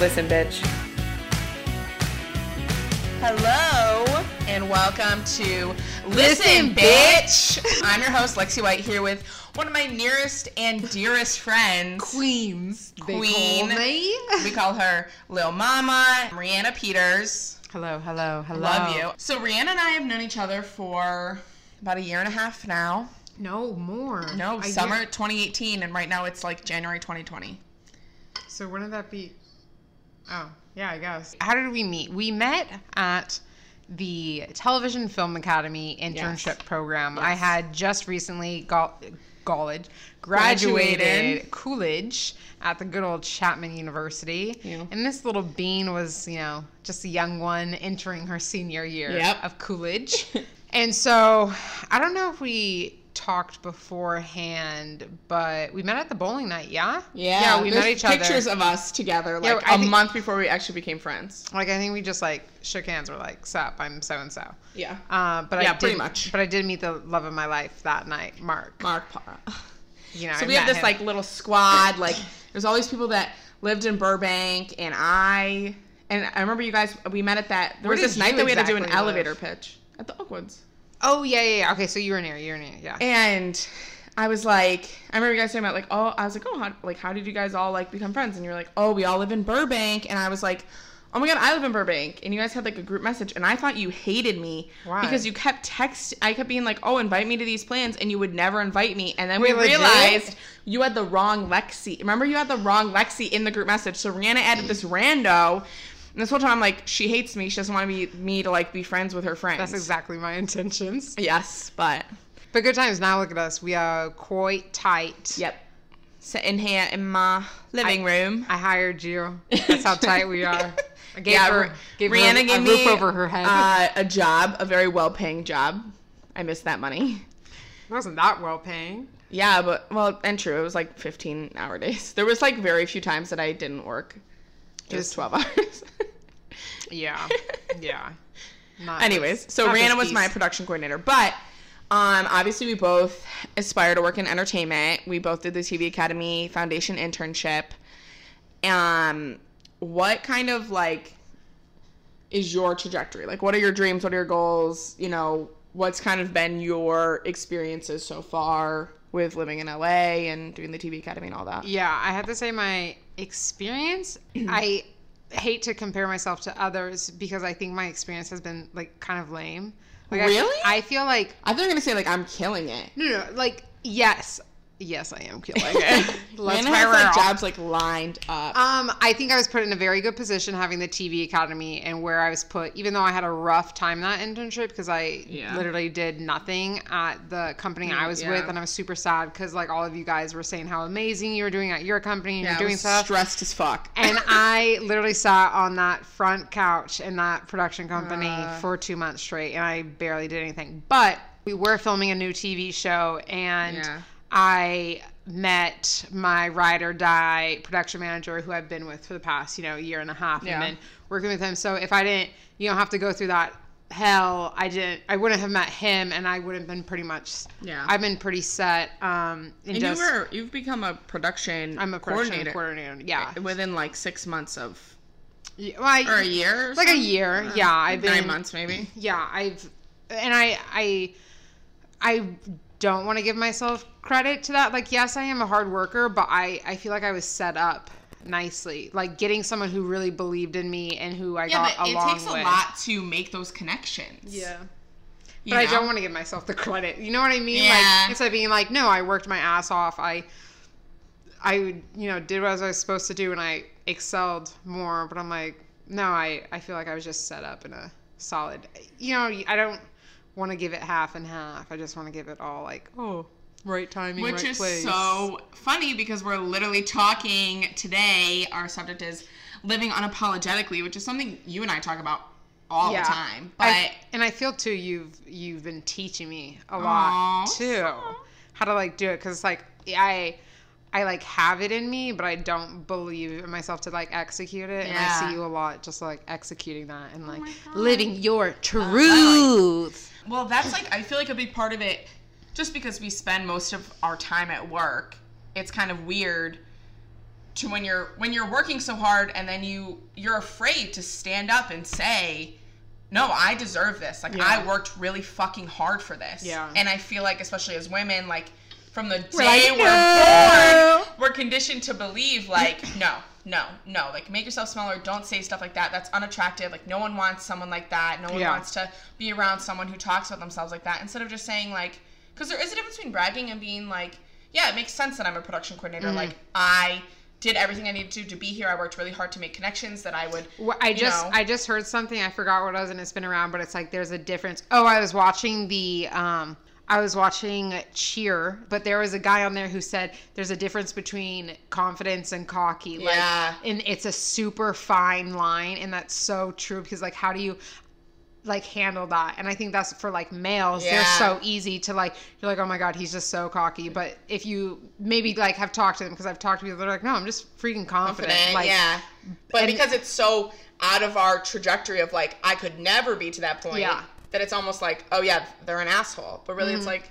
Listen, bitch. Hello and welcome to Listen, Bitch. I'm your host Lexi White here with one of my nearest and dearest friends, Queens. they Queen. We call her Lil Mama, Rihanna Peters. Hello, hello, hello. Love you. So Rihanna and I have known each other for about a year and a half now. No more. No, I summer get- 2018, and right now it's like January 2020. So when did that be? Oh, yeah, I guess. How did we meet? We met at the Television Film Academy internship program. I had just recently got college Graduated. graduated college at the good old Chapman University. Yeah. And this little bean was, you know, just a young one entering her senior year Yep. of college. and so I don't know if we talked beforehand, but we met at the bowling night, yeah? Yeah, Yeah, we met each other. Pictures of us together, Yeah, like I a think- month before we actually became friends. Like I think we just like shook hands. We're like, "Sup, I'm so and so." Yeah. Uh, but Yeah, I did, pretty much. But I did meet the love of my life that night, Mark. Mark Parra. You know, So I we have this him. like little squad. Like there's all these people that lived in Burbank, and I and I remember you guys. We met at that. There Where was this night that we had to do an elevator live? pitch at the Oakwoods, Oh yeah, yeah, yeah. Okay, so you were near. You were near. Yeah. and I was like, I remember you guys talking about like, oh, I was like, oh, how, like how did you guys all like become friends? And you were like, oh, we all live in Burbank, and I was like. Oh my god, I live in Burbank, and you guys had like a group message, and I thought you hated me Why? because you kept text. I kept being like, "Oh, invite me to these plans," and you would never invite me. And then Wait, we legit? realized you had the wrong Lexi. Remember, you had the wrong Lexi in the group message. So Rihanna added this rando. And this whole time, I'm like, she hates me. She doesn't want me, me to like be friends with her friends. That's exactly my intentions. Yes, but But good times. Now look at us. We are quite tight. yep. Sitting here in my living room. I hired you. That's how tight we are. I gave Yeah, her, gave Rihanna her a, gave a me roof over her head. Uh, a job, a very well-paying job. I miss that money. it wasn't that well paying. Yeah, but well, and true, it was like 15 hour days. There was like very few times that I didn't work. It was Just- 12 hours. Yeah. Yeah. Not Anyways, so not was my production coordinator, but um, obviously we both aspire to work in entertainment. We both did the TV Academy Foundation internship. Um, what kind of like is your trajectory? Like, what are your dreams? What are your goals? You know, what's kind of been your experiences so far with living in LA and doing the TV Academy and all that? Yeah, I have to say my experience. I hate to compare myself to others because I think my experience has been like kind of lame. Like, I- Really? I, feel like I thought you were gonna say like I'm killing it. no, no, like yes, yes, I am killing it. Let's has like jobs like lined up. Um, I think I was put in a very good position having the TV Academy and where I was put, even though I had a rough time that internship because I Yeah. literally did nothing at the company I was yeah. with, and I was super sad because like all of you guys were saying how amazing you were doing at your company and yeah, you're I doing was stuff. stressed as fuck. And I literally sat on that front couch in that production company Uh. for two months straight, and I barely did anything. But we were filming a new TV show, and. I met my ride or die production manager who I've been with for the past, you know, year and a half, Yeah. and been working with him. So if I didn't, you know, have to go through that hell, I didn't, I wouldn't have met him, and I would have been pretty much. Yeah. I've been pretty set. Um, in and just, you were you've become a production I'm a production coordinator, coordinator. Yeah. within like six months of well, I- or a year, or like a something? year. Yeah, I've been nine months maybe. Yeah, I've and I I I don't want to give myself credit to that. Like, yes, I am a hard worker, but I I feel like I was set up nicely. Like getting someone who really believed in me and who I Yeah, got but it along takes a with. lot to make those connections. Yeah. you But I don't want to give myself the credit. You know what I mean? Yeah. Like instead of being like, no, I worked my ass off. I I you know did what I was supposed to do and I excelled more. But I'm like, no, I I feel like I was just set up in a solid. You know, I don't want to give it half and half. I just want to give it all like, oh, right timing, Which right is place. so funny because we're literally talking today. Our subject is living unapologetically, which is something you and I talk about all the time. But I, and I feel too you've you've been teaching me a lot Aw. too how to like do it because it's like I I like have it in me but I don't believe in myself to like execute it and I see you a lot just like executing that and oh like my God. living your uh, truth. Well, that's like I feel like a big part of it, just because we spend most of our time at work. It's kind of weird to when you're when you're working so hard and then you you're afraid to stand up and say no i deserve this like Yeah. i worked really fucking hard for this Yeah. and i feel like especially as women like from the day We're like, we're "No." born we're conditioned to believe like no no no like make yourself smaller don't say stuff like that that's unattractive like no one wants someone like that no one Yeah. wants to be around someone who talks about themselves like that instead of just saying like because there is a difference between bragging and being like yeah it makes sense that i'm a production coordinator Mm-hmm. like i did everything i needed to to be here i worked really hard to make connections that i would Well, I just know. I just heard something. I forgot what it was, and it's been around, but it's like there's a difference. Oh, I was watching the um, I was watching Cheer, but there was a guy on there who said there's a difference between confidence and cocky. Like, Yeah. and it's a super fine line, and that's so true because like, how do you? like handle that and i think that's for like males they're so easy to like you're like oh my god he's just so cocky but if you maybe like have talked to them because i've talked to people they're like no i'm just freaking confident, confident like yeah but and- because it's so out of our trajectory of like i could never be to that point Yeah. That it's almost like oh yeah they're an asshole but really Mm-hmm. it's like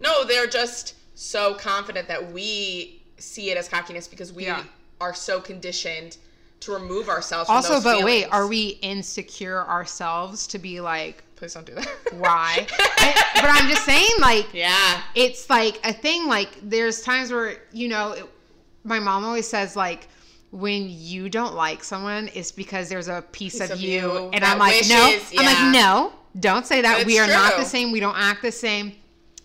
no they're just so confident that we see it as cockiness because we Yeah. are so conditioned to remove ourselves from Also, but wait, feelings. are we insecure ourselves to be like, please don't do that why? But I'm just saying, like, yeah it's like a thing. Like, there's times where, you know, it, my mom always says, like, when you don't like someone, it's because there's a piece, Piece of, of you. you And I'm like, no. wishes- I'm like, no, don't say that. But we are it's not the same. We don't act the same.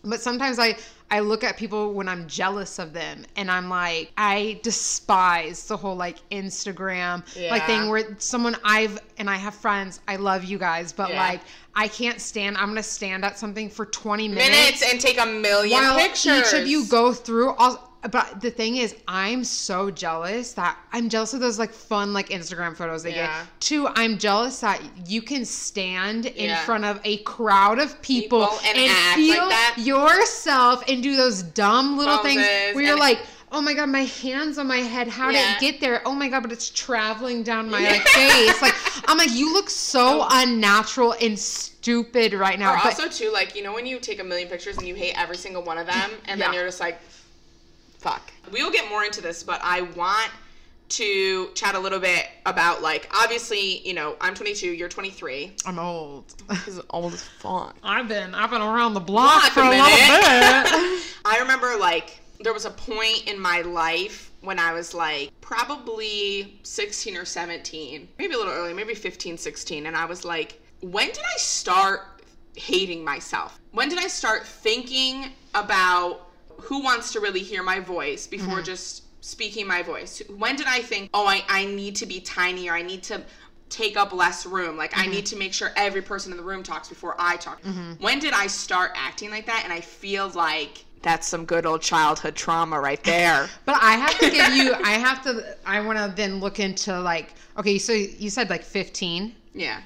But sometimes I, I look at people when I'm jealous of them and I'm like, I despise the whole like Instagram like thing where someone I've and I have friends, I love you guys, but Yeah. like I can't stand I'm gonna stand at something for 20 minutes, minutes and take a million while pictures each of you go through all but the thing is i'm so jealous that i'm jealous of those like fun like instagram photos they Yeah. get two i'm jealous that you can stand in Yeah. front of a crowd of people, People and act like feel that. yourself and do those dumb little things where you're like oh my god my hands on my head how did Yeah. it get there oh my god but it's traveling down my like face like i'm like you look so unnatural and stupid right now Or but also too, like you know when you take a million pictures and you hate every single one of them, and then you're just like, "Fuck." We will get more into this, but I want to chat a little bit about like obviously you know I'm 22, you're 23. i'm old He's old as fuck. I've been I've been around the block Block for a a little minute. bit. I remember like there was a point in my life when I was like probably 16 or 17, maybe a little early, maybe 15, 16, and I was like, when did I start hating myself? When did I start thinking about who wants to really hear my voice before mm-hmm. just speaking my voice? When did I think, oh, I, I need to be tinier, I need to take up less room. Like I mm-hmm. need to make sure every person in the room talks before I talk. Mm-hmm. When did I start acting like that? And I feel like that's some good old childhood trauma right there. But I have to give you I have to I want to then look into like okay, so you said like 15. yeah.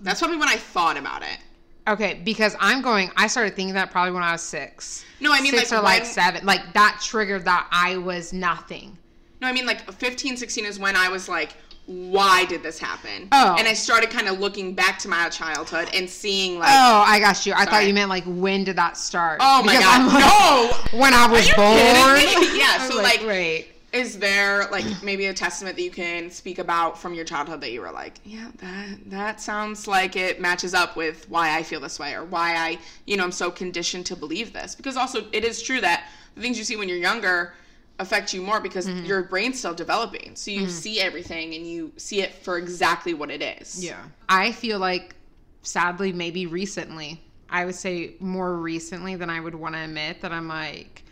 That's probably when I thought about it. Okay, because I'm going I started thinking that probably when I was 6. No, I mean 6 like or like when- 7. Like that triggered that I was nothing. No, I mean like 15, 16 is when I was like, why did this happen? Oh. And I started kind of looking back to my childhood and seeing like, Oh, I got you. I thought you meant like when did that start? oh my Because god, like, no! When I was born. Yeah, so, like- wait. Is there like maybe a testament that you can speak about from your childhood that you were like, yeah, that that sounds like it matches up with why I feel this way or why I, you know, I'm so conditioned to believe this. Because also it is true that the things you see when you're younger affect you more because Mm-hmm. your brain's still developing. So you see everything and you see it for exactly what it is. Yeah. I feel like, sadly, maybe recently, I would say more recently than I would want to admit that I'm like,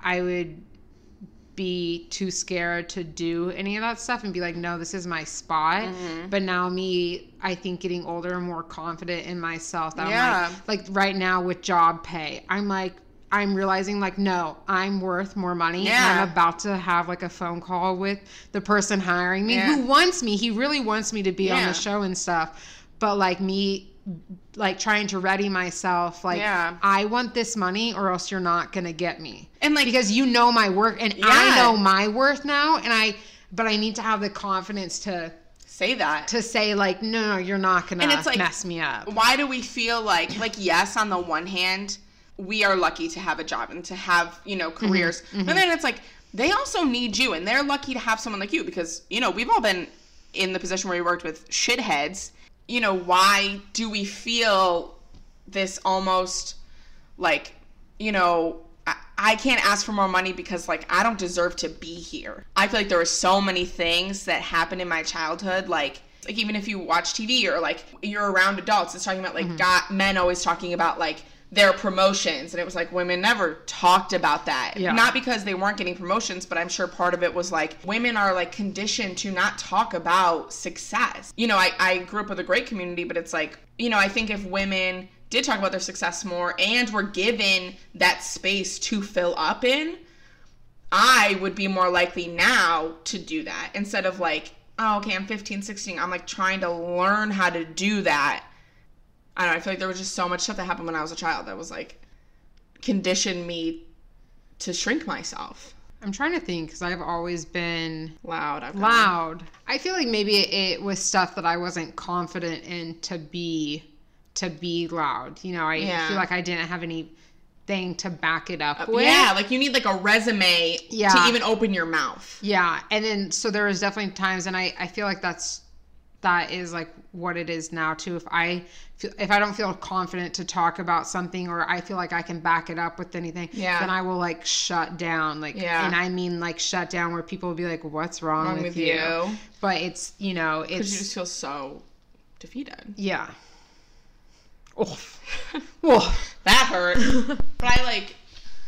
I would be too scared to do any of that stuff and be like, no, this is my spot. Mm-hmm. But now, me, I think getting older and more confident in myself that Yeah. I'm like, like right now with job pay, I'm like, I'm realizing like no, I'm worth more money. Yeah. And I'm about to have like a phone call with the person hiring me Yeah. who wants me. He really wants me to be on the show and stuff. But like me like trying to ready myself like Yeah. I want this money or else you're not going to get me. And like Because you know my work and I know my worth now and I but I need to have the confidence to say that. to say like no no you're not gonna And it's like- mess me up. why do we feel like like yes on the one hand we are lucky to have a job and to have you know Mm-hmm. careers but then it's like they also need you and they're lucky to have someone like you because you know we've all been in the position where we worked with shitheads you know why do we feel this almost like you know I, can't ask for more money because like i don't deserve to be here. I feel like there were so many things that happened in my childhood like like even if you watch tv or like you're around adults it's talking about like mm-hmm. got men always talking about like their promotions and it was like women never talked about that. Yeah. not because they weren't getting promotions but i'm sure part of it was like women are like conditioned to not talk about success. You know i, I grew up with a great community but it's like you know i think if women did talk about their success more and were given that space to fill up in i would be more likely now to do that instead of like oh okay i'm 15 16 i'm like trying to learn how to do that I don't know. I feel like there was just so much stuff that happened when I was a child that was like conditioned me to shrink myself. I'm trying to think because I've always been Loud. I've loud. I feel like maybe it was stuff that I wasn't confident in to be to be loud. You know, I Yeah. feel like I didn't have anything to back it up uh, with. Yeah, like you need like a resume Yeah. to even open your mouth. Yeah, and then so there was definitely times, and I I feel like that's that is like what it is now too. If I feel if I don't feel confident to talk about something, or I feel like I can back it up with anything, Yeah. then I will like shut down. Like, Yeah. and I mean like shut down where people will be like, "What's wrong, Wrong with, with you? you. But it's you know Because you just feel so defeated. yeah. Oof. Oof. That hurt. but I like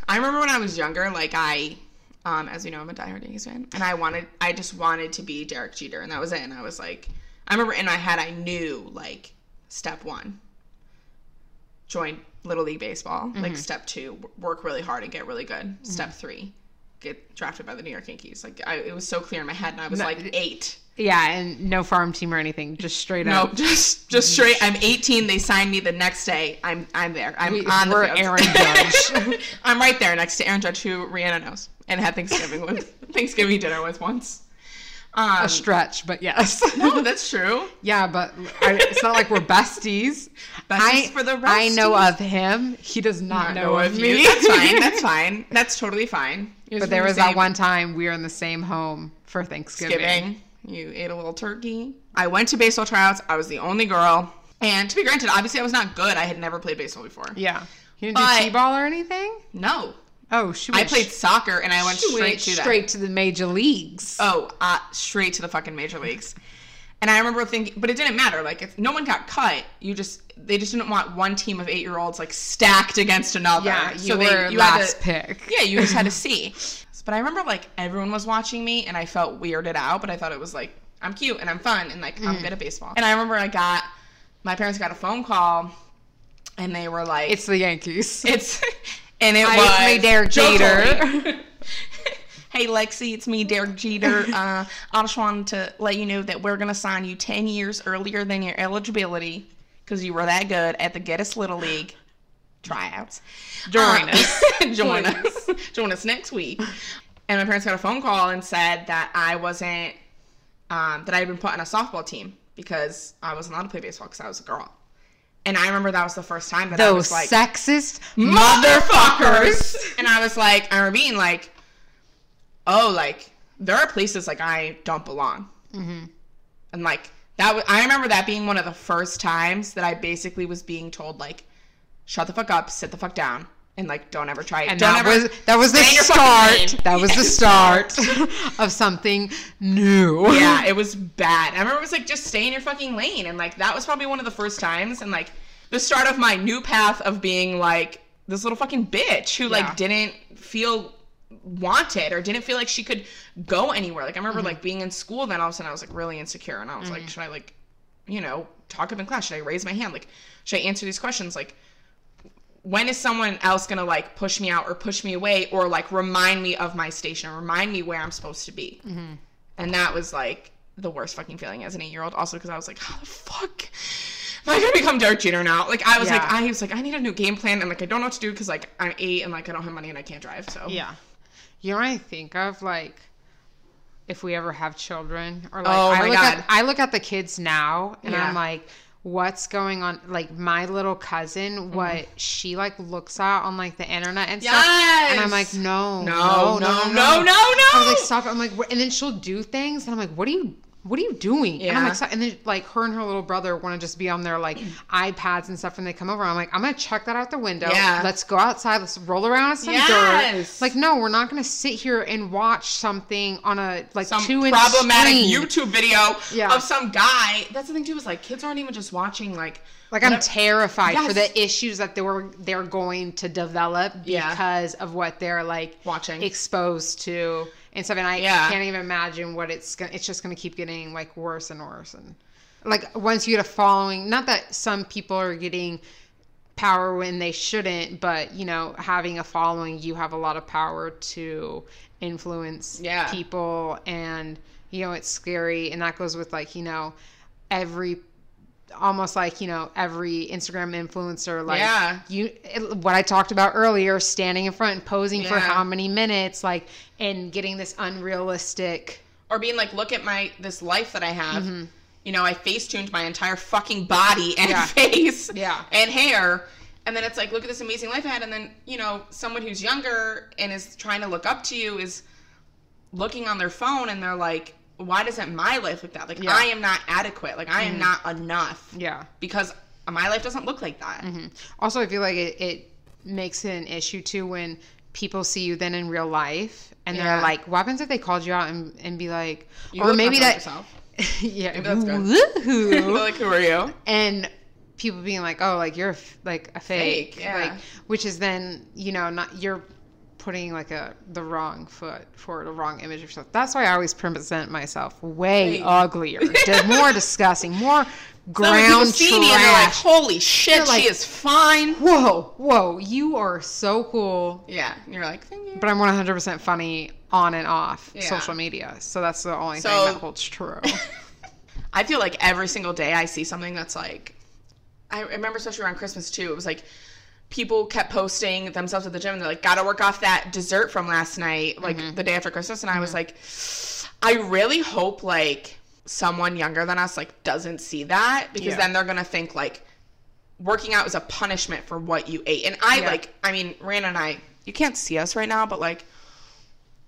I remember when I was younger, like I um, as you know, I'm a diehard Yankees fan, and I wanted, I just wanted to be Derek Jeter, and that was it. And I was like, I remember in my head, I knew like step one, join Little League Baseball. Like step two, work really hard and get really good. Step three, get drafted by the New York Yankees. Like I, it was so clear in my head, and I was No, like eight. Yeah, and no farm team or anything, just straight up. No, just just straight. I'm 18. They signed me the next day. I'm I'm there. I'm We- on the we're field. Aaron Judge. I'm right there next to Aaron Judge, who Rihanna knows and had Thanksgiving with Thanksgiving dinner with once. Um, A stretch, but yes. no, that's true. Yeah, but I, it's not like we're besties. I, for the rest I know of him. He does not, Not know, of you. me. That's fine. That's fine. That's totally fine. But there the was that one time we were in the same home for Thanksgiving. Thanksgiving. You ate a little turkey. I went to baseball tryouts. I was the only girl. And to be granted, obviously I was not good. I had never played baseball before. Yeah. You didn't But- do t-ball or anything? No. Oh, she I played soccer and I went straight went to that. straight to the major leagues. Oh, uh, straight to the fucking major leagues. And I remember thinking, but it didn't matter. Like, if no one got cut, you just they just didn't want one team of eight year olds like stacked against another. yeah, you so were they you had last to, pick. yeah, you just had to see. But I remember like everyone was watching me, and I felt weirded out. But I thought it was like I'm cute and I'm fun and like Mm. I'm good at baseball. And I remember I got my parents got a phone call, and they were like, It's the Yankees. it's and it Hi, was me, Derek Jeter. Hey Lexi, it's me, Derek Jeter. Uh, I just wanted to let you know that we're gonna sign you ten years earlier than your eligibility because you were that good at the Get Us Little League tryouts. Join Uh, us. join us. Join us next week. And my parents got a phone call and said that I wasn't um, that I had been put on a softball team because I wasn't allowed to play baseball because I was a girl. And I remember that was the first time that I Those was like, sexist motherfuckers. and I was like, I remember being like, oh, like there are places like I don't belong. Mm-hmm. And like that, was, I remember that being one of the first times that I basically was being told like, shut the fuck up, sit the fuck down, and like don't ever try it. And don't that ever was that was the stay in your fucking start. That was the start of something new. yeah, it was bad. I remember it was like just stay in your fucking lane, and like that was probably one of the first times, and like the start of my new path of being like this little fucking bitch who Yeah. like didn't feel wanted or didn't feel like she could go anywhere. Like I remember mm-hmm. like being in school, then all of a sudden I was like really insecure, and I was like, mm-hmm. should I like, you know, talk up in class? Should I raise my hand? Like, should I answer these questions? Like, when is someone else gonna like push me out or push me away or like remind me of my station or remind me where I'm supposed to be? Mm-hmm. And that was like the worst fucking feeling as an eight year old. Also, because I was like, how the fuck am I gonna become Derek Jeter now? Like, I was like, I was like, I need a new game plan, and like, I don't know what to do because like I'm eight and like I don't have money and I can't drive. So Yeah. You know what I think of like if we ever have children or like Oh I my look God. at I look at the kids now and Yeah. I'm like what's going on like my little cousin mm-hmm. what she like looks at on like the internet and stuff and i'm like Yes. no No, no, no, no, no. I was like, stop it. I'm like, what? and then she'll do things, and I'm like, what are you, what are you doing? And I'm Yeah. like, stop. and then like her and her little brother want to just be on their like iPads and stuff when they come over. I'm like, I'm gonna chuck that out the window. Yeah. Let's go outside. Let's roll around in some Yes. dirt. Like, no, we're not gonna sit here and watch something on a like some two problematic screen. YouTube video Yeah. of some guy. That's the thing too is like kids aren't even just watching like Like I'm whatever- terrified for the issues that they were they're going to develop Yeah. because of what they're like Watching. exposed to and stuff. And I Yeah. can't even imagine what it's gonna. It's just gonna keep getting like worse and worse. And like once you get a following, not that some people are getting power when they shouldn't, but you know, having a following, you have a lot of power to influence Yeah. people, and you know, it's scary. And that goes with like you know, every almost like you know every instagram influencer like Yeah. you it- what i talked about earlier standing in front and posing for how many minutes like and getting this unrealistic or being like, look at my this life that I have. Mm-hmm. You know, I face tuned my entire fucking body and Yeah. face Yeah. and hair. And then it's like, look at this amazing life I had. And then, you know, someone who's younger and is trying to look up to you is looking on their phone and they're like, why doesn't my life look that? Like, Yeah. Mm-hmm. I am not adequate. Like, I am not enough. yeah Because my life doesn't look like that. also i feel like it, it makes it an issue too when people see you then in real life and Yeah. they're like what happens if they called you out and, and be like You or maybe that yourself. yeah Maybe that's good. like, who are you? and people being like, "Oh, like you're like a fake,", Fake, yeah. like which is then you know not you're putting like a the wrong foot for the wrong image of yourself. That's why I always present myself way Fake. uglier, more disgusting, more So when people ground see me and they're like, holy shit, like- she is fine. whoa, whoa, you are so cool. Yeah. You're like, thank you. But I'm 100% funny on and off Yeah. social media, so that's the only So- thing that holds true. I feel like every single day I see something that's like, I remember especially around Christmas too. It was like people kept posting themselves at the gym and they're like, gotta work off that dessert from last night, like Mm-hmm. the day after Christmas. And I was like, I really hope like someone younger than us like doesn't see that because Yeah. then they're gonna think like working out is a punishment for what you ate. And I Yeah. like, I mean, Rand and I, you can't see us right now, but like,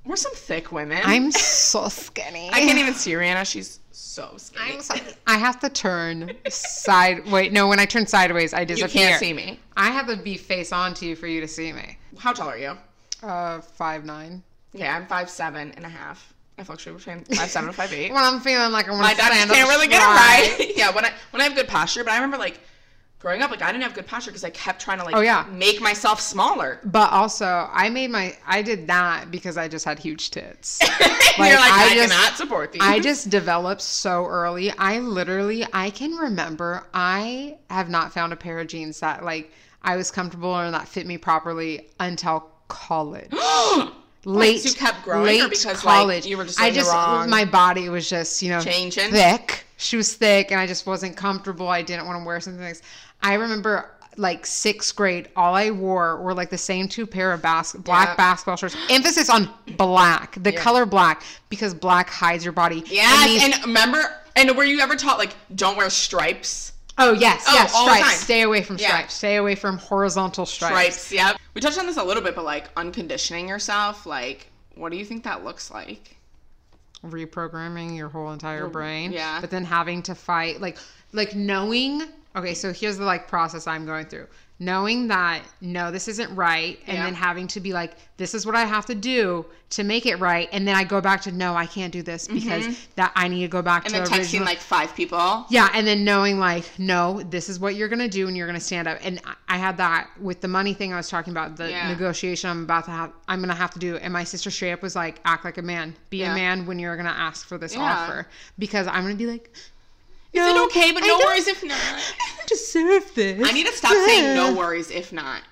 we're some thick women. I'm so skinny. I can't even see Rihanna. She's so skinny. I'm sorry. I have to turn side. Wait, no. When I turn sideways, I you disappear. can't see me. I have to be face on to you for you to see me. How tall are you? Uh, five nine. Okay, I'm five seven and a half. I fluctuate between five seven and five eight. When I'm feeling like I'm My gonna dad stand can't really get it straight. right. yeah, when I when I have good posture, but I remember like growing up, like I didn't have good posture because I kept trying to like Oh, yeah. make myself smaller. But also, I made my. I did that because I just had huge tits. You're like, I I, just- cannot support these. I just developed so early. I literally, I can remember. I have not found a pair of jeans that like I was comfortable and that fit me properly until college. late you kept growing late because, like, college. you were just, I just my body was just you know Changing? thick. She was thick, and I just wasn't comfortable. I didn't want to wear something. Like, I remember like sixth grade, all I wore were like the same two pair of bas- black Yeah. basketball shorts. Emphasis on black, the Yeah. color black, because black hides your body. And these- and remember, and were you ever taught like don't wear stripes? oh yes, Oh, yes, stripes. Stay away from Yeah. stripes. Stay away from horizontal stripes. Stripes, yeah. We touched on this a little bit, but like unconditioning yourself, like what do you think that looks like? reprogramming your whole entire brain yeah. but then having to fight like like knowing okay so here's the like process i'm going through knowing that no this isn't right and Yeah. then having to be like this is what i have to do to make it right and then i go back to no i can't do this because that i need to go back Mm-hmm. And to then texting original like five people. yeah, and then knowing like, no, this is what you're gonna do, and you're gonna stand up. And I- had that with the money thing I was talking about, the Yeah. negotiation I'm about to have. I'm gonna have to do. And my sister straight up was like, act like a man, be Yeah. a man when you're gonna ask for this offer, because I'm gonna be like, Is it okay? But no worries if not. I deserve this. I need to stop saying no worries if not.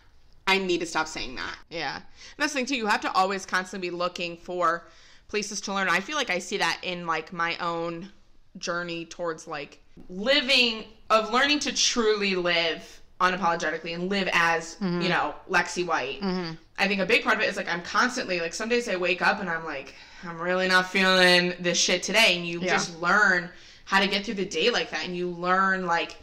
I need to stop saying that. Yeah. And that's the thing too. You have to always constantly be looking for places to learn. I feel like I see that in like my own journey towards like living of learning to truly live unapologetically and live as, mm-hmm. you know, Lexi White. Mm-hmm. I think a big part of it is like I'm constantly like some days I wake up and I'm like I'm really not feeling this shit today and you Yeah. just learn how to get through the day like that and you learn like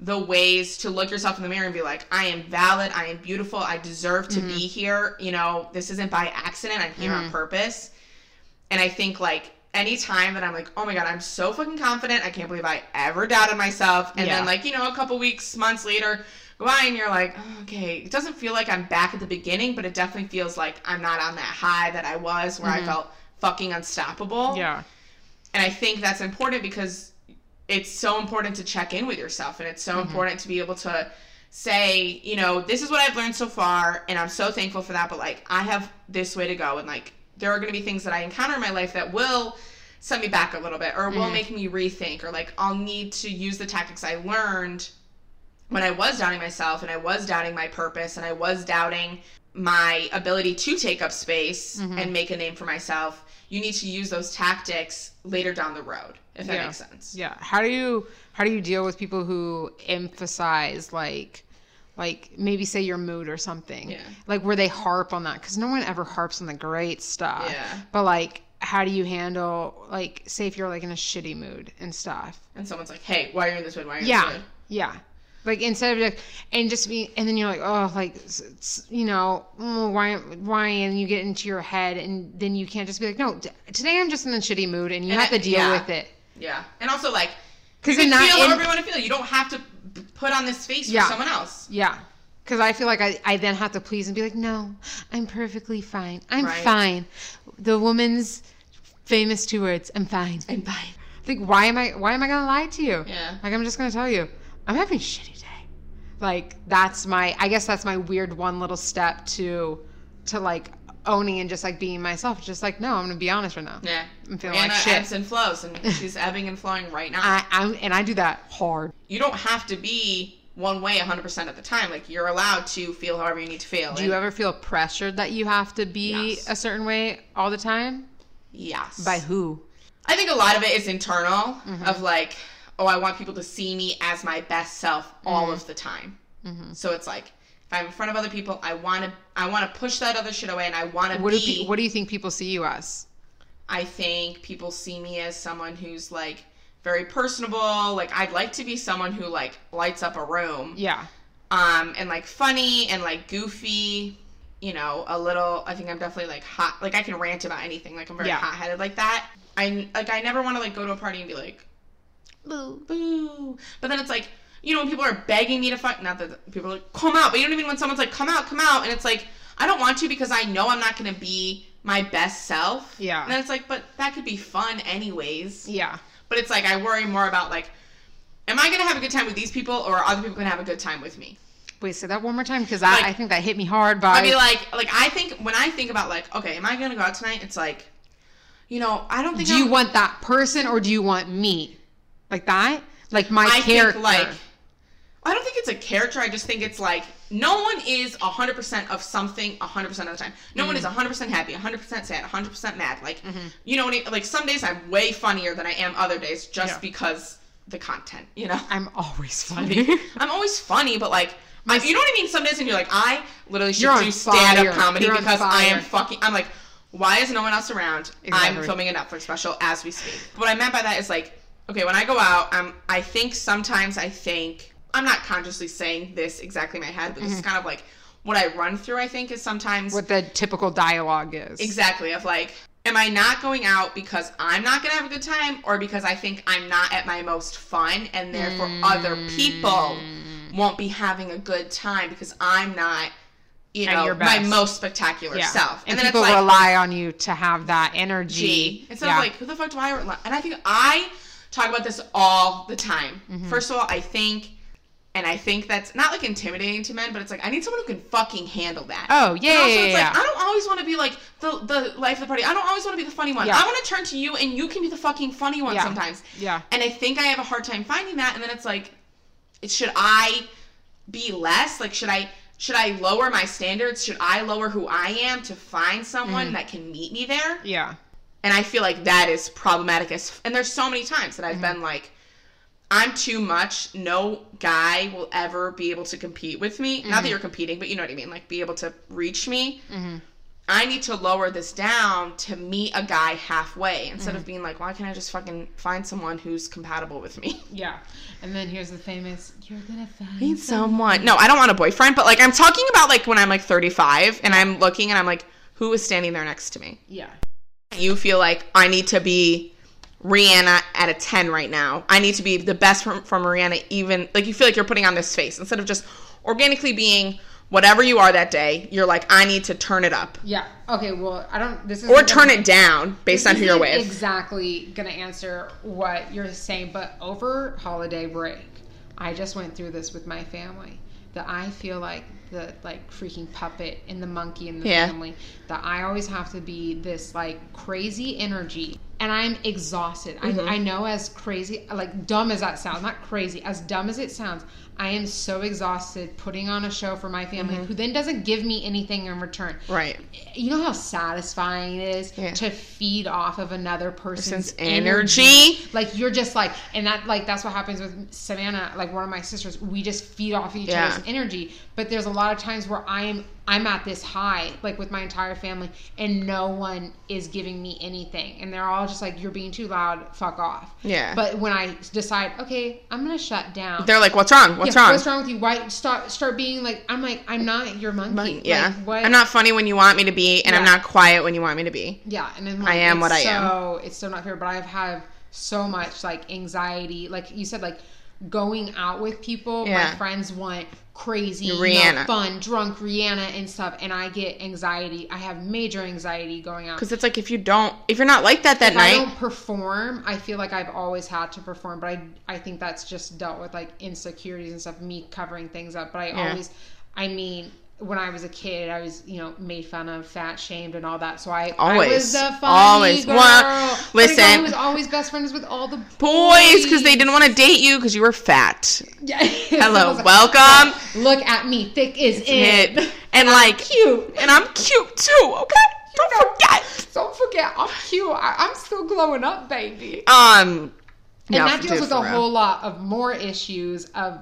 the ways to look yourself in the mirror and be like, I am valid, I am beautiful, I deserve to be mm-hmm. here. You know, this isn't by accident, I'm here on mm-hmm. purpose. And I think like anytime that I'm like, oh my god, I'm so fucking confident, I can't believe I ever doubted myself. And Yeah. then like, you know, a couple weeks, months later, go by and you're like, oh, okay, it doesn't feel like I'm back at the beginning, but it definitely feels like I'm not on that high that I was where I mm-hmm. felt fucking unstoppable. Yeah. And I think that's important because it's so important to check in with yourself and it's so mm-hmm. important to be able to say, you know, this is what I've learned so far and I'm so thankful for that, but like I have this way to go and like there are going to be things that I encounter in my life that will set me back a little bit or will mm-hmm. make me rethink or like I'll need to use the tactics I learned when I was doubting myself and I was doubting my purpose and I was doubting my ability to take up space mm-hmm. and make a name for myself, you need to use those tactics later down the road, if that Yeah. makes sense. Yeah. How do you how do you deal with people who emphasize like like maybe say your mood or something? Yeah. Like where they harp on that cuz no one ever harps on the great stuff. Yeah. But like how do you handle like say if you're like in a shitty mood and stuff? And someone's like, hey, why are you in this mood? Why are you in Yeah. this mood? Yeah. Like instead of like, and just be, and then you're like, oh, like, s- s- you know, mm, why, why, and you get into your head, and then you can't just be like, no, t- today I'm just in a shitty mood, and you And have to deal yeah. with it. Yeah. And also, like, 'Cause you feel in- however you want to feel. You don't have to put on this face Yeah. for someone else. Yeah. Because I feel like I, I then have to please and be like, no, I'm perfectly fine. I'm Right. fine. The woman's famous two words, I'm fine. I'm fine. Like, why am I, why am I gonna lie to you? Yeah. Like, I'm just gonna tell you, I'm having a shitty day. Like, that's my, I guess that's my weird one little step to, to like owning and just like being myself. Just like, no, I'm gonna be honest right now. Yeah. I'm feeling Anna like shit. ebbs and flows, and she's ebbing and flowing right now. I, I'm, and I do that hard. you don't have to be one way 100% of the time. Like, you're allowed to feel however you need to feel. Do you ever feel pressured that you have to be Yes. a certain way all the time? Yes. By who? I think a lot of it is internal Mm-hmm. of like, oh, I want people to see me as my best self all Mm-hmm. of the time. So it's like, if I'm in front of other people, I want to, I want to push that other shit away, and I want to What do, be. what do you think people see you as? I think people see me as someone who's like very personable. Like I'd like to be someone who like lights up a room. Yeah. Um, and like funny and like goofy. You know, a little. I think I'm definitely like hot. Like I can rant about anything. Like I'm very Yeah. hot headed like that. I like I never want to like go to a party and be like, boo boo. But then it's like. You know, when people are begging me to fuck, not that people are like, come out, but you don't even when someone's like, come out, come out, and it's like, I don't want to because I know I'm not gonna be my best self. Yeah. And then it's like, but that could be fun anyways. Yeah. But it's like I worry more about like, am I gonna have a good time with these people, or are other people gonna have a good time with me? Wait, say that one more time because I, Like- I think that hit me hard. By I mean, like, like I think when I think about like, okay, am I gonna go out tonight? It's like, you know, I don't think. do you I'm- want that person or do you want me? Like that? Like my I character? think like, I don't think it's a character. I just think it's like no one is hundred percent of something hundred percent of the time. No one is Mm-hmm. hundred percent happy, hundred percent sad, hundred percent mad. Like, you know, what I- mean? like some days I'm way funnier than I am other days, just Yeah. because the content. You know. I'm always funny. I'm always funny, but like, I, you know what I mean? Some days, and you're like, I literally should do stand up comedy You're because I am fucking. I'm like, why is no one else around? I'm filming a Netflix special as we speak. What I meant by that is like, okay, when I go out, um, I think sometimes I think I'm not consciously saying this exactly in my head, but this is kind of like what I run through. I think is sometimes what the typical dialogue is. Exactly. Of like, am I not going out because I'm not going to have a good time or because I think I'm not at my most fun and therefore other people won't be having a good time because I'm not, you know, your my most spectacular Yeah. self. And, then people it's like, rely on you to have that energy. G. Instead Yeah. of like, who the fuck do I rely And I think I talk about this all the time. Mm-hmm. First of all, I think, and I think that's not like intimidating to men, but it's like, I need someone who can fucking handle that. Oh, And yeah, also, yeah, it's yeah. like I don't always want to be like the the life of the party. I don't always want to be the funny one. Yeah. I want to turn to you, and you can be the fucking funny one Yeah. sometimes. Yeah. And I think I have a hard time finding that. And then it's like, it, should I be less? Like, should I should I lower my standards? Should I lower who I am to find someone Mm-hmm. that can meet me there? Yeah. And I feel like that is problematic. As and there's so many times that I've Mm-hmm. been like. I'm too much. No guy will ever be able to compete with me. Not Mm-hmm. that you're competing, but you know what I mean. Like, be able to reach me. I need to lower this down to meet a guy halfway instead Mm. of being like, why can't I just fucking find someone who's compatible with me? Yeah. And then here's the famous you're gonna find Need someone. No, I don't want a boyfriend, but like I'm talking about like when I'm like 35 and I'm looking and I'm like, who is standing there next to me? Yeah. You feel like I need to be Rihanna at a 10 right now. I need to be the best from, from Rihanna, even like you feel like you're putting on this face instead of just organically being whatever you are that day. You're like, I need to turn it up Yeah. Okay, well I don't this is or turn it down based on who you're with. Exactly gonna answer what you're saying, but over holiday break, I just went through this with my family. That I feel like the like freaking puppet and the monkey in the Yeah. family. That I always have to be this like crazy energy. And I'm exhausted. Mm-hmm. I, I know as crazy, like dumb as that sounds, not crazy, as dumb as it sounds, I am so exhausted putting on a show for my family Mm-hmm. who then doesn't give me anything in return Right. you know how satisfying it is Yeah. to feed off of another person's Person's energy. Like you're just like, and that like that's what happens with Savannah, like one of my sisters. We just feed off each Yeah. other's energy. But there's a lot of times where I'm I'm at this high, like with my entire family, and no one is giving me anything, and they're all just like, "You're being too loud. Fuck off." Yeah. But when I decide, okay, I'm gonna shut down. They're like, what's wrong? What's Yeah, wrong? What's wrong with you? Why start start being like? I'm like, I'm not your monkey. Yeah. Like? I'm not funny when you want me to be, and I'm not quiet when you want me to be. Yeah, and then I am what I am. So it's so not fair, but I've had so much like anxiety, like you said, like going out with people. Yeah. My friends want crazy, you know, fun, drunk Rihanna and stuff, and I get anxiety. I have major anxiety going out. Because it's like if you don't, if you're not like that that If I night, don't perform, I feel like I've always had to perform, but I I think that's just dealt with like insecurities and stuff, me covering things up. But I Yeah. always, I mean, when I was a kid, I was you know made fun of, fat shamed, and all that. So I I Always. was the funny Always. girl. Well, listen. who was always best friends with all the boys, because they didn't want to date you because you were fat. Yeah. Hello, like, welcome. Look at me, thick is in. It. And like, Cute. and I'm cute too. Okay, don't forget. Don't forget, I'm cute. I, I'm still glowing up, baby. Um, and no, that deals with a real. whole lot of more issues of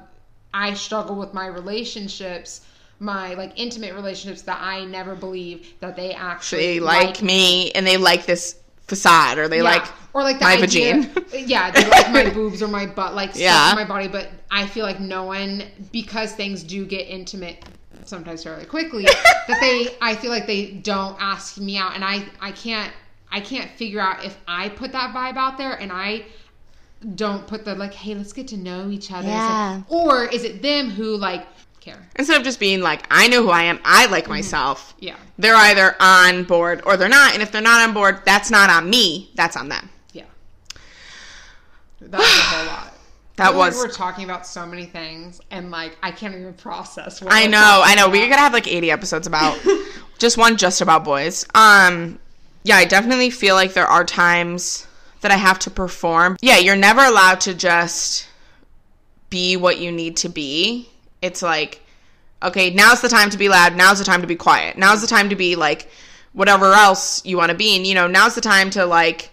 i struggle with my relationships my like intimate relationships that i never believe that they actually They like me, and they like this facade, or they Yeah. like or like my idea, vagine. yeah they like my boobs or my butt like Yeah. stuff in my body but i feel like no one because things do get intimate sometimes fairly quickly that they i feel like they don't ask me out and i i can't i can't figure out if i put that vibe out there and i don't put the like hey let's get to know each other It's like- or is it them who like care instead of just being like, I know who I am, I like myself. yeah They're either on board or they're not, and if they're not on board, that's not on me. That's on them. yeah that was a whole lot That like was. we're talking about so many things and like i can't even process what I know, I know. We about. gotta have like 80 episodes about just one just about boys. Um, yeah, I definitely feel like there are times that I have to perform. Yeah, you're never allowed to just be what you need to be. It's like, okay, now's the time to be loud. Now's the time to be quiet. Now's the time to be like whatever else you want to be. And you know, now's the time to like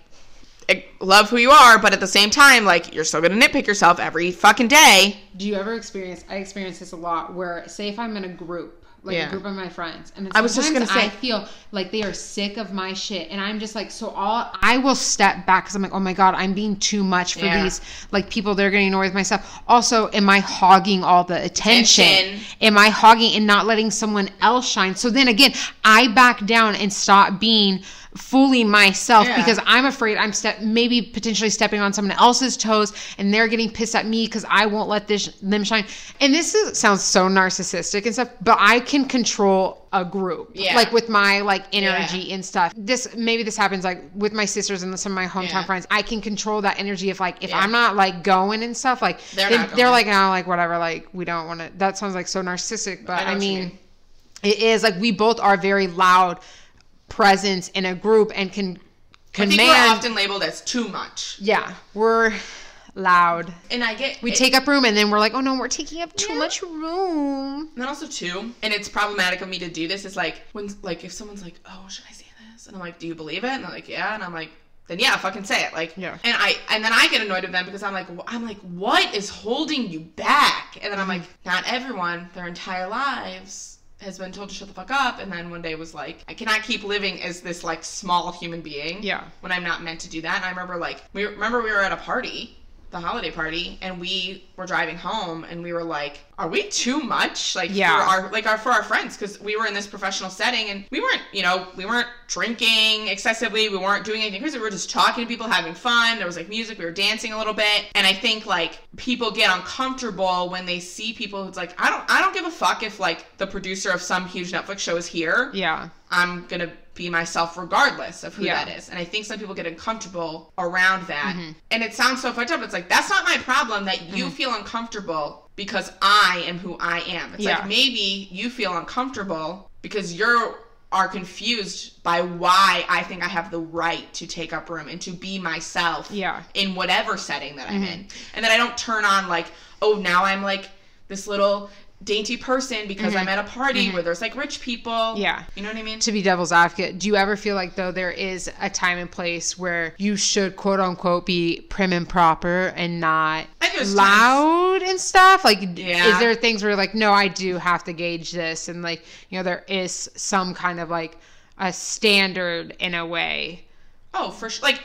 eh, love who you are, but at the same time, like you're still gonna nitpick yourself every fucking day. Do you ever experience? I experience this a lot. Where say if I'm in a group, like Yeah. a group of my friends, and I was just gonna say- I feel like they are sick of my shit, and I'm just like, so all I will step back because I'm like, oh my god, I'm being too much for Yeah. these like people. They're getting annoyed with myself. Also, am I hogging all the attention? Attention. Am I hogging and not letting someone else shine? So then again, I back down and stop being fully myself Yeah. because I'm afraid I'm step maybe potentially stepping on someone else's toes and they're getting pissed at me because I won't let this them shine. And this is, sounds so narcissistic and stuff, but I can control a group Yeah. like with my like energy and stuff. This maybe this happens like with my sisters and some of my hometown Yeah. friends. I can control that energy if like if Yeah. I'm not like going and stuff like They're not they're like oh like whatever like we don't want to. That sounds like so narcissistic, but I I, mean. mean. It is like we both are very loud presence in a group and can I think we're often labeled as too much. yeah, we're loud. And I get We it- take up room and then we're like, oh no, we're taking up too Yeah. much room. And then also too, and it's problematic of me to do this is like when like if someone's like, "Oh, should I say this?" and I'm like, "Do you believe it?" and they're like, "Yeah," and I'm like, "Then yeah, fucking say it." Like, Yeah. And I and then I get annoyed with them because I'm like, I'm like, what is holding you back? And then I'm mm-hmm. like, not everyone, their entire lives has been told to shut the fuck up and then one day was like i cannot keep living as this like small human being Yeah. when i'm not meant to do that and i remember like we remember we were at a party the holiday party and we were driving home and we were like are we too much like Yeah. for our like our for our friends because we were in this professional setting and we weren't you know we weren't drinking excessively we weren't doing anything crazy we were just talking to people having fun there was like music we were dancing a little bit and i think like people get uncomfortable when they see people who's like i don't i don't give a fuck if like the producer of some huge netflix show is here Yeah. i'm gonna be myself regardless of who Yeah. that is and i think some people get uncomfortable around that Mm-hmm. and it sounds so fucked up it's like that's not my problem that you feel uncomfortable because i am who i am it's Yeah. like maybe you feel uncomfortable because you're are confused by why I think I have the right to take up room and to be myself Yeah. Mm-hmm. in whatever setting that I'm in. And that I don't turn on like, oh, now I'm like this little dainty person because I'm at a party where there's like rich people. Mm-hmm. Yeah. You know what I mean? to be devil's advocate, do you ever feel like though there is a time and place where you should quote unquote be prim and proper and not I think there's loud and stuff? Like, Yeah. is there things where like, no, I do have to gauge this, and like, you know, there is some kind of like a standard in a way. Oh, for sure. Like,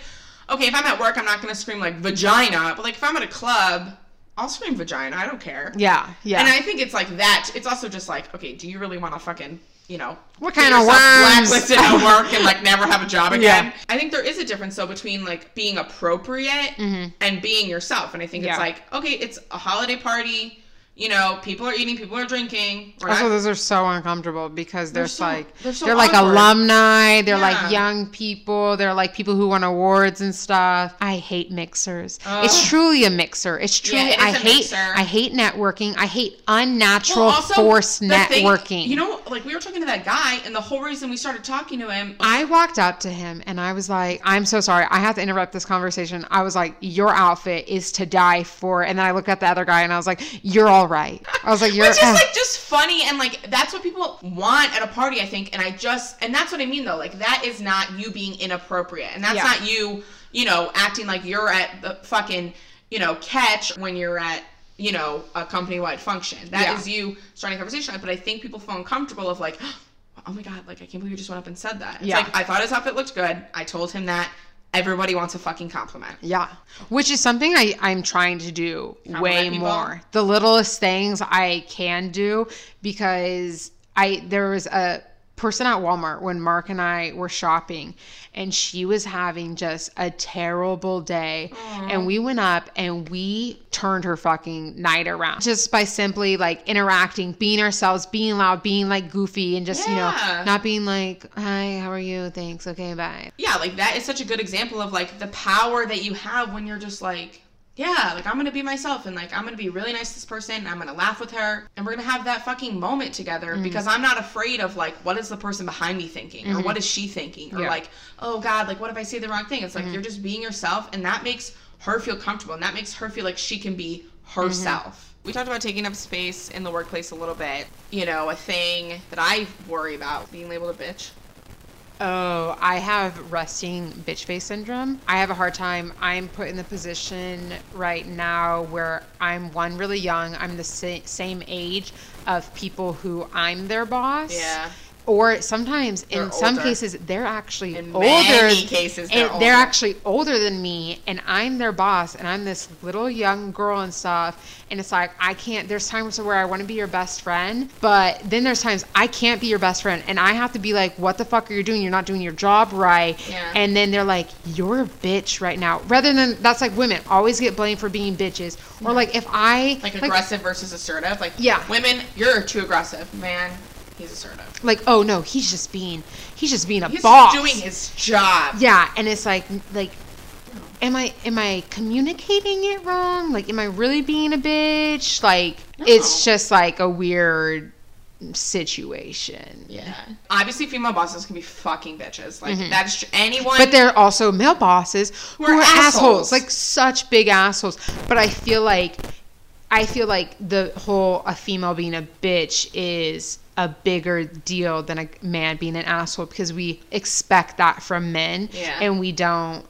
okay, if I'm at work, I'm not going to scream like vagina, but like if I'm at a club, I'll scream vagina. I don't care. Yeah, yeah. And I think it's like that. It's also just like, okay, do you really want to fucking, you know, What get kind of blacklisted at work and like never have a job again? Yeah. I think there is a difference though between like being appropriate and being yourself. And I think Mm-hmm. Yeah. it's like, okay, it's a holiday party. You know, people are eating, people are drinking. We're Also, not- those are so uncomfortable because They're there's so- like they're so they're like alumni, they're Yeah. like young people, they're like people who won awards and stuff. I hate mixers. It's oh. truly a mixer. It's truly it is I a hate mixer. I hate networking. I hate unnatural Well, also, forced the thing- networking. you know, like we were talking to that guy, and the whole reason we started talking to him. I walked up to him and I was like, I'm so sorry. I have to interrupt this conversation. I was like, Your outfit is to die for. And then I looked at the other guy and I was like, You're all right. I was like, You're just uh, like just funny and like that's what people want at a party, I think. And I just and that's what I mean though. Like that is not you being inappropriate, and that's Yeah. not you, you know, acting like you're at the fucking, you know, catch when you're at. You know, a company wide function. That is Yeah. you starting a conversation. But I think people feel uncomfortable of like, oh my god, like I can't believe you just went up and said that. It's Yeah. like I thought his outfit looked good. I told him that. Everybody wants a fucking compliment. Yeah. Which is something I, I'm trying to do way people. more. The littlest things I can do because I there was a person at Walmart when Mark and I were shopping and she was having just a terrible day. And we went up and we turned her fucking night around just by simply like interacting being ourselves being loud being like goofy and just you know not being like hi how are you? Thanks. Okay bye. Yeah, like that is such a good example of like the power that you have when you're just like, yeah, like I'm gonna be myself and like I'm gonna be really nice to this person and I'm gonna laugh with her and we're gonna have that fucking moment together Mm-hmm. because I'm not afraid of like what is the person behind me thinking or what is she thinking or Yeah. Mm-hmm. like, oh god, like what if I say the wrong thing? It's like you're just being yourself and that makes her feel comfortable and that makes her feel like she can be herself. We talked about taking up space in the workplace a little bit. You know, a thing that I worry about being labeled a bitch. Oh, I have resting bitch face syndrome. I have a hard time. I'm put in the position right now where I'm one really young. I'm the sa- same age of people who I'm their boss. Yeah. Or sometimes, in They're some older. cases, they're actually In older. many cases, they're and they're actually older than me, and I'm their boss, and I'm this little young girl and stuff. And it's like I can't. There's times where I want to be your best friend, but then there's times I can't be your best friend, and I have to be like, "What the fuck are you doing? You're not doing your job right." Yeah. And then they're like, "You're a bitch right now." Rather than that's like women always get blamed for being bitches, or like if I like aggressive versus assertive. Like Yeah. women, you're too aggressive. Man, he's assertive. like oh no, he's just being he's just being a boss. He's boss. doing his job. Yeah, and it's like like am I am I communicating it wrong? Like am I really being a bitch? Like it's just like a weird situation. Yeah. Obviously, female bosses can be fucking bitches. Like that's anyone. Mm-hmm. But they're also male bosses who, are are, assholes. assholes. like such big assholes. But I feel like I feel like the whole a female being a bitch is a bigger deal than a man being an asshole because we expect that from men Yeah. and we don't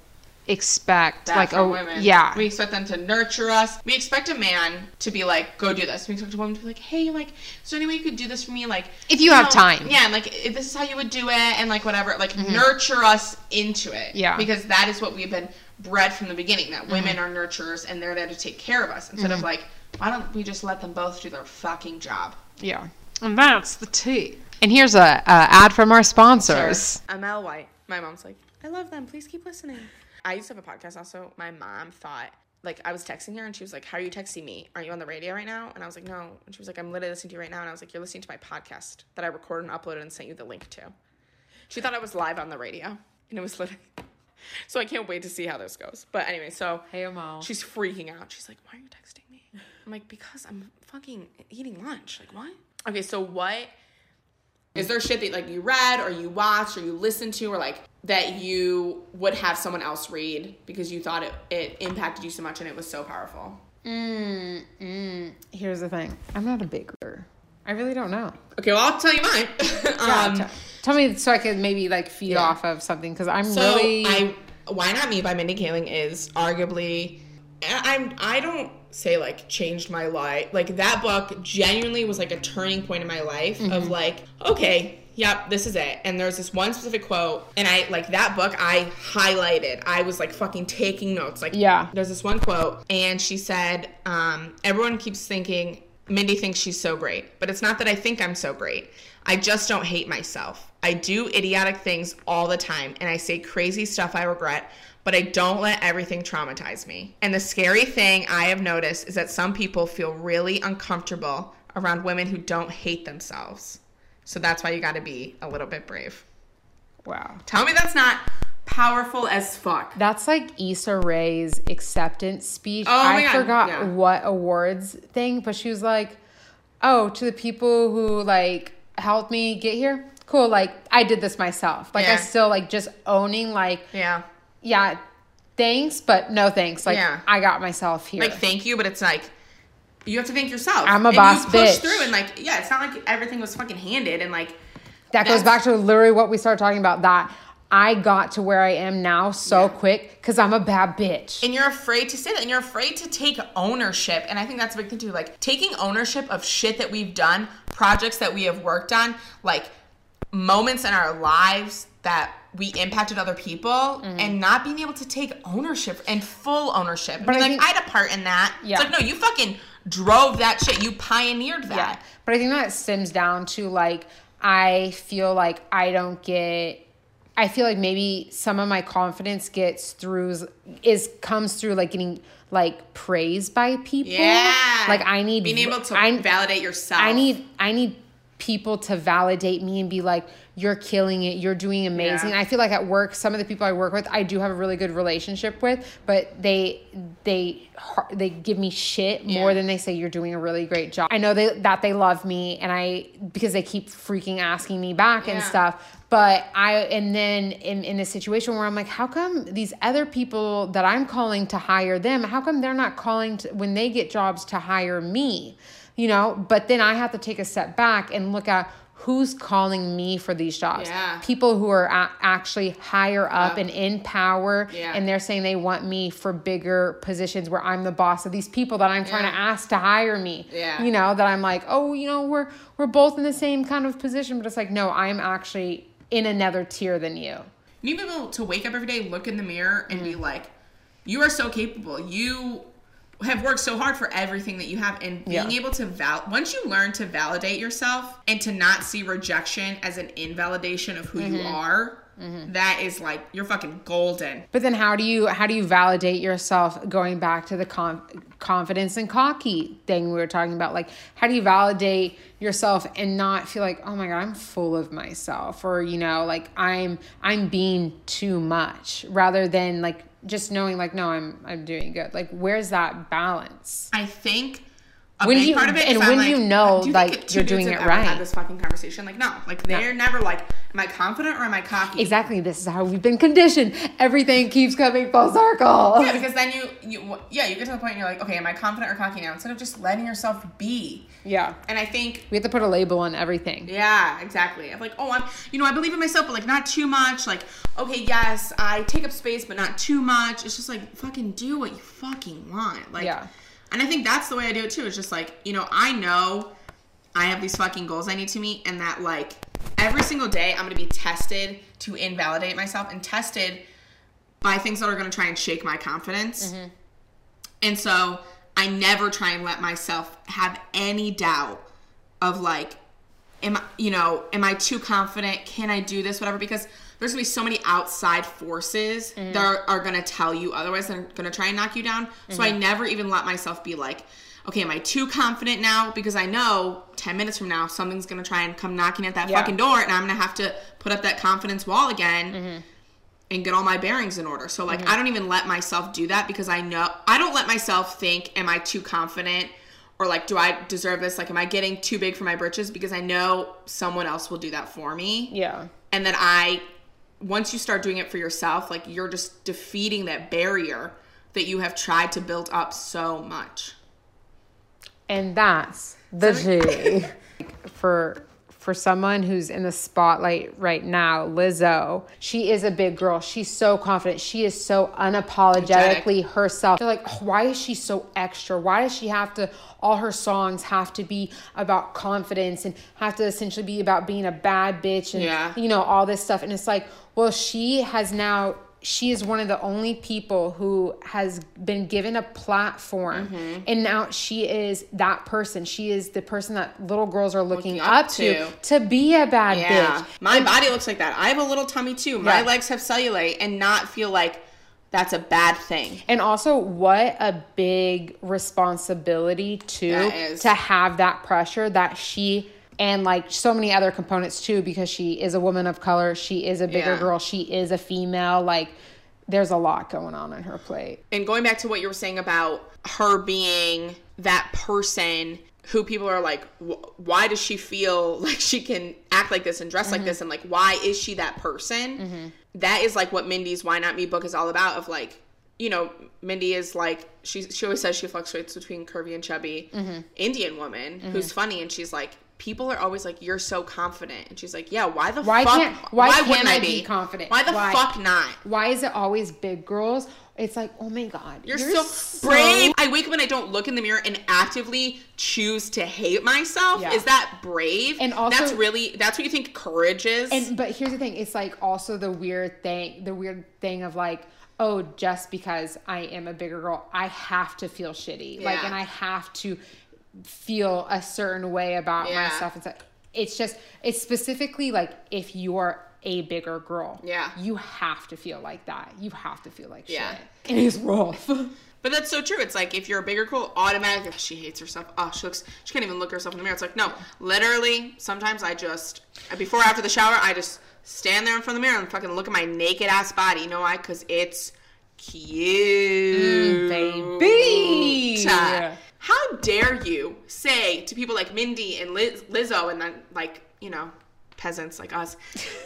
expect that like oh women. yeah We expect them to nurture us. We expect a man to be like, go do this. We expect a woman to be like, hey, like, so any way you could do this for me? Like, If you have know, time. Yeah, and like, if this is how you would do it, and like, whatever. Like, nurture us into it. Mm-hmm. Yeah. Mm-hmm. Because that is what we've been bred from the beginning that women are nurturers and they're there to take care of us instead of like, why don't we just let them both do their fucking job? yeah and that's the tea and here's a, a ad from our sponsors I'm White. My mom's like, I love them. Please keep listening. I used to have a podcast also. My mom thought, like, I was texting her and she was like, How are you texting me? Aren't you on the radio right now? And I was like, No. And she was like, I'm literally listening to you right now. And I was like, You're listening to my podcast that I recorded and uploaded and sent you the link to. She thought I was live on the radio. And it was literally. So I can't wait to see how this goes. But anyway, so hey Amal. she's freaking out. She's like, Why are you texting me? I'm like, Because I'm fucking eating lunch. Like, what? Okay, so what is there shit that like you read or you watched or you listened to or like that you would have someone else read because you thought it, it impacted you so much and it was so powerful? Mm, mm. Here's the thing. I'm not a big reader. I really don't know. Okay, well I'll tell you mine. Yeah, um, t- tell me so I can maybe like feed Yeah. off of something because I'm so really. I Why Not Me by Mindy Kaling is arguably I'm I don't say like changed my life. Like that book genuinely was like a turning point in my life Mm-hmm. of like, okay, yep, this is it. And there's this one specific quote and I like that book I highlighted. I was like fucking taking notes. Like Yeah. there's this one quote and she said, um, everyone keeps thinking Mindy thinks she's so great, but it's not that I think I'm so great. I just don't hate myself. I do idiotic things all the time and I say crazy stuff I regret, but I don't let everything traumatize me. And the scary thing I have noticed is that some people feel really uncomfortable around women who don't hate themselves. So that's why you got to be a little bit brave. wow. Tell me that's not powerful as fuck. That's like Issa Rae's acceptance speech. Oh my I God, forgot yeah. what awards thing, but she was like, "Oh, to the people who like helped me get here, cool. Like I did this myself. Like I still like just owning like, Yeah. Yeah, thanks, but no thanks. Like Yeah. I got myself here. like thank you, but it's like you have to thank yourself. I'm a and boss you push bitch. through and like yeah, it's not like everything was fucking handed and like that goes back to literally what we started talking about. That I got to where I am now so Yeah. quick because I'm a bad bitch. and you're afraid to say that and you're afraid to take ownership and i think that's a big thing too like taking ownership of shit that we've done projects that we have worked on like moments in our lives that we impacted other people Mm-hmm. and not being able to take ownership and full ownership But but I like think- i had a part in that Yeah. it's like no you fucking drove that shit you pioneered that Yeah. But I think that stems down to like I feel like I don't get I feel like maybe some of my confidence gets through is comes through like getting like praised by people. yeah Like I need being able to I, validate yourself I need I need people to validate me and be like you're killing it. You're doing amazing. Yeah. i feel like at work some of the people i work with i do have a really good relationship with but they they they give me shit more Yeah. than they say you're doing a really great job. I know they, that they love me and i because they keep freaking asking me back and stuff but i and then in, in a situation where i'm like how come these other people that i'm calling to hire them how come they're not calling to, when they get jobs to hire me you know but then i have to take a step back and look at who's calling me for these jobs Yeah. people who are a- actually higher up Yeah. and in power Yeah. and they're saying they want me for bigger positions where i'm the boss of these people that i'm trying Yeah. to ask to hire me Yeah. you know that i'm like oh you know we're we're both in the same kind of position but it's like no i'm actually in another tier than you You need to be able to wake up every day, look in the mirror, and be mm. like, "You are so capable. You have worked so hard for everything that you have." And being Yeah. able to val once you learn to validate yourself and to not see rejection as an invalidation of who you mm-hmm. are, mm-hmm. that is like you're fucking golden. But then how do you how do you validate yourself going back to the con- confidence and cocky thing we were talking about like how do you validate yourself and not feel like oh my god I'm full of myself or you know like I'm I'm being too much rather than like just knowing like no I'm I'm doing good like where's that balance I think. When you- part of it and I'm when like, you know, do you like, you're doing it right? Had this fucking conversation, like no, like they're never like am I confident or am I cocky? Exactly. This is how we've been conditioned. Everything keeps coming full circle. Yeah, because then you, you, yeah, you get to the point and you're like, okay, am I confident or cocky now? Instead of just letting yourself be. Yeah. And I think We have to put a label on everything. Yeah, exactly. I'm like, oh, I'm, you know, I believe in myself, but like not too much. Like, okay, yes, I take up space, but not too much. It's just like fucking do what you fucking want. Like, Yeah. And I think that's the way I do it too. It's just like, you know, I know I have these fucking goals I need to meet, and that like every single day I'm gonna be tested to invalidate myself and tested by things that are gonna try and shake my confidence. Mm-hmm. And so I never try and let myself have any doubt of like, am I, you know, am I too confident? Can I do this? Whatever. Because there's gonna be so many outside forces mm. that are, are gonna tell you otherwise. They're gonna try and knock you down. So I mm-hmm. never even let myself be like, okay, am I too confident now? Because I know 10 minutes from now, something's gonna try and come knocking at that Yeah. fucking door, and I'm gonna have to put up that confidence wall again mm-hmm. and get all my bearings in order. So like mm-hmm. I don't even let myself do that because I know I don't let myself think am I too confident or like do I deserve this? Like am I getting too big for my britches because I know someone else will do that for me. Yeah. And then I once you start doing it for yourself, like you're just defeating that barrier that you have tried to build up so much. And that's the G. for for someone who's in the spotlight right now, Lizzo, she is a big girl. She's so confident. She is so unapologetically herself. They're like, "Oh, why is she so extra? Why does she have to all her songs have to be about confidence and have to essentially be about being a bad bitch and Yeah. you know all this stuff?" And it's like, well, she has now she is one of the only people who has been given a platform Mm-hmm. and now she is that person she is the person that little girls are looking, Looking up, up to, to. to be a bad Yeah. bitch My body looks like that. I have a little tummy too. My Yeah. legs have cellulite and not feel like that's a bad thing. and also what a big responsibility is. to have that pressure that she and like so many other components too because she is a woman of color. She is a bigger Yeah. girl. She is a female. Like there's a lot going on in her plate. And going back to what you were saying about her being that person who people are like why does she feel like she can act like this and dress like mm-hmm. this? And like why is she that person? Mm-hmm. That is like what mindy's why not me book is all about of like you know mindy is like she, she always says she fluctuates between curvy and chubby mm-hmm. indian woman who's funny and she's like people are always like you're so confident and she's like yeah why the Why fuck can't- why can't I be confident? why the Why? fuck not why is it always big girls it's like oh my god You're, so, brave. I wake up and I don't look in the mirror and actively choose to hate myself. Yeah. Is that brave? And also- that's really that's what you think courage is. And but here's the thing, it's like also the weird thing, the weird thing of like, oh, just because I am a bigger girl, I have to feel shitty. Like and I have to feel a certain way about Yeah. myself. It's like it's just it's specifically like if you're a bigger girl. Yeah. You have to feel like that. You have to feel like Yeah. shit. It is rough. but that's so true. It's like if you're a bigger girl, automatically she hates herself. Oh, she looks she can't even look herself in the mirror. It's like no, literally. Sometimes I just before after the shower, I just stand there in front of the mirror and fucking look at my naked ass body. You know why? Because it's cute, Mm, baby. How dare you say to people like Mindy and Liz, Lizzo and then like you know peasants like us,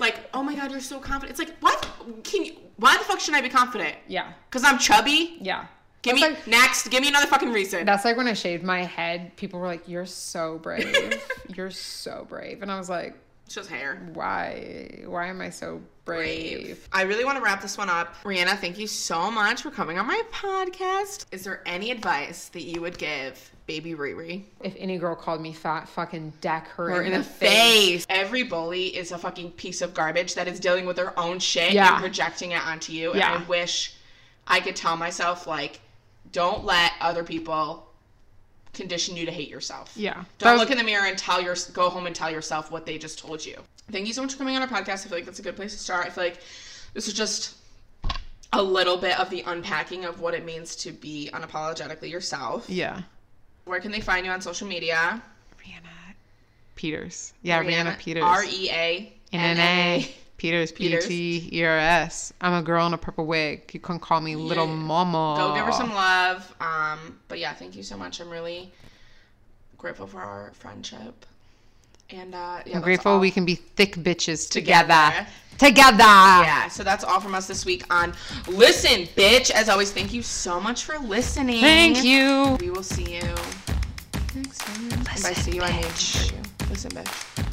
like oh my god you're so confident. It's like what can you? Why the fuck should I be confident? yeah. Because I'm chubby. Yeah. Give That's me like- next. Give me another fucking reason. That's like when I shaved my head, people were like, You're so brave. You're so brave. And I was like, It's just hair. Why? Why am I so brave? I really want to wrap this one up. Reanna, thank you so much for coming on my podcast. Is there any advice that you would give baby Riri? If any girl called me fat, fucking deck her in, in the, the face. face. Every bully is a fucking piece of garbage that is dealing with their own shit Yeah. and projecting it onto you. Yeah. And I wish I could tell myself, like, don't let other people condition you to hate yourself. Yeah. Don't was- look in the mirror and tell your go home and tell yourself what they just told you. Thank you so much for coming on our podcast. I feel like that's a good place to start. I feel like this is just a little bit of the unpacking of what it means to be unapologetically yourself. Yeah. Where can they find you on social media? Reanna Peters. Yeah, Reanna, Peters. R E A N N-N-A. A. Peters, Peters. P-H-E-E-R-S. I'm a girl in a purple wig. You can call me Little Mama. Go give her some love. Um, but yeah, thank you so much. I'm really grateful for our friendship. And uh, yeah, I'm grateful all. we can be thick bitches together. Together. Together. Yeah, so that's all from us this week on Listen, Bitch. As always, thank you so much for listening. Thank you. We will see you next time. By Listen, see you, I mean you. Listen, bitch.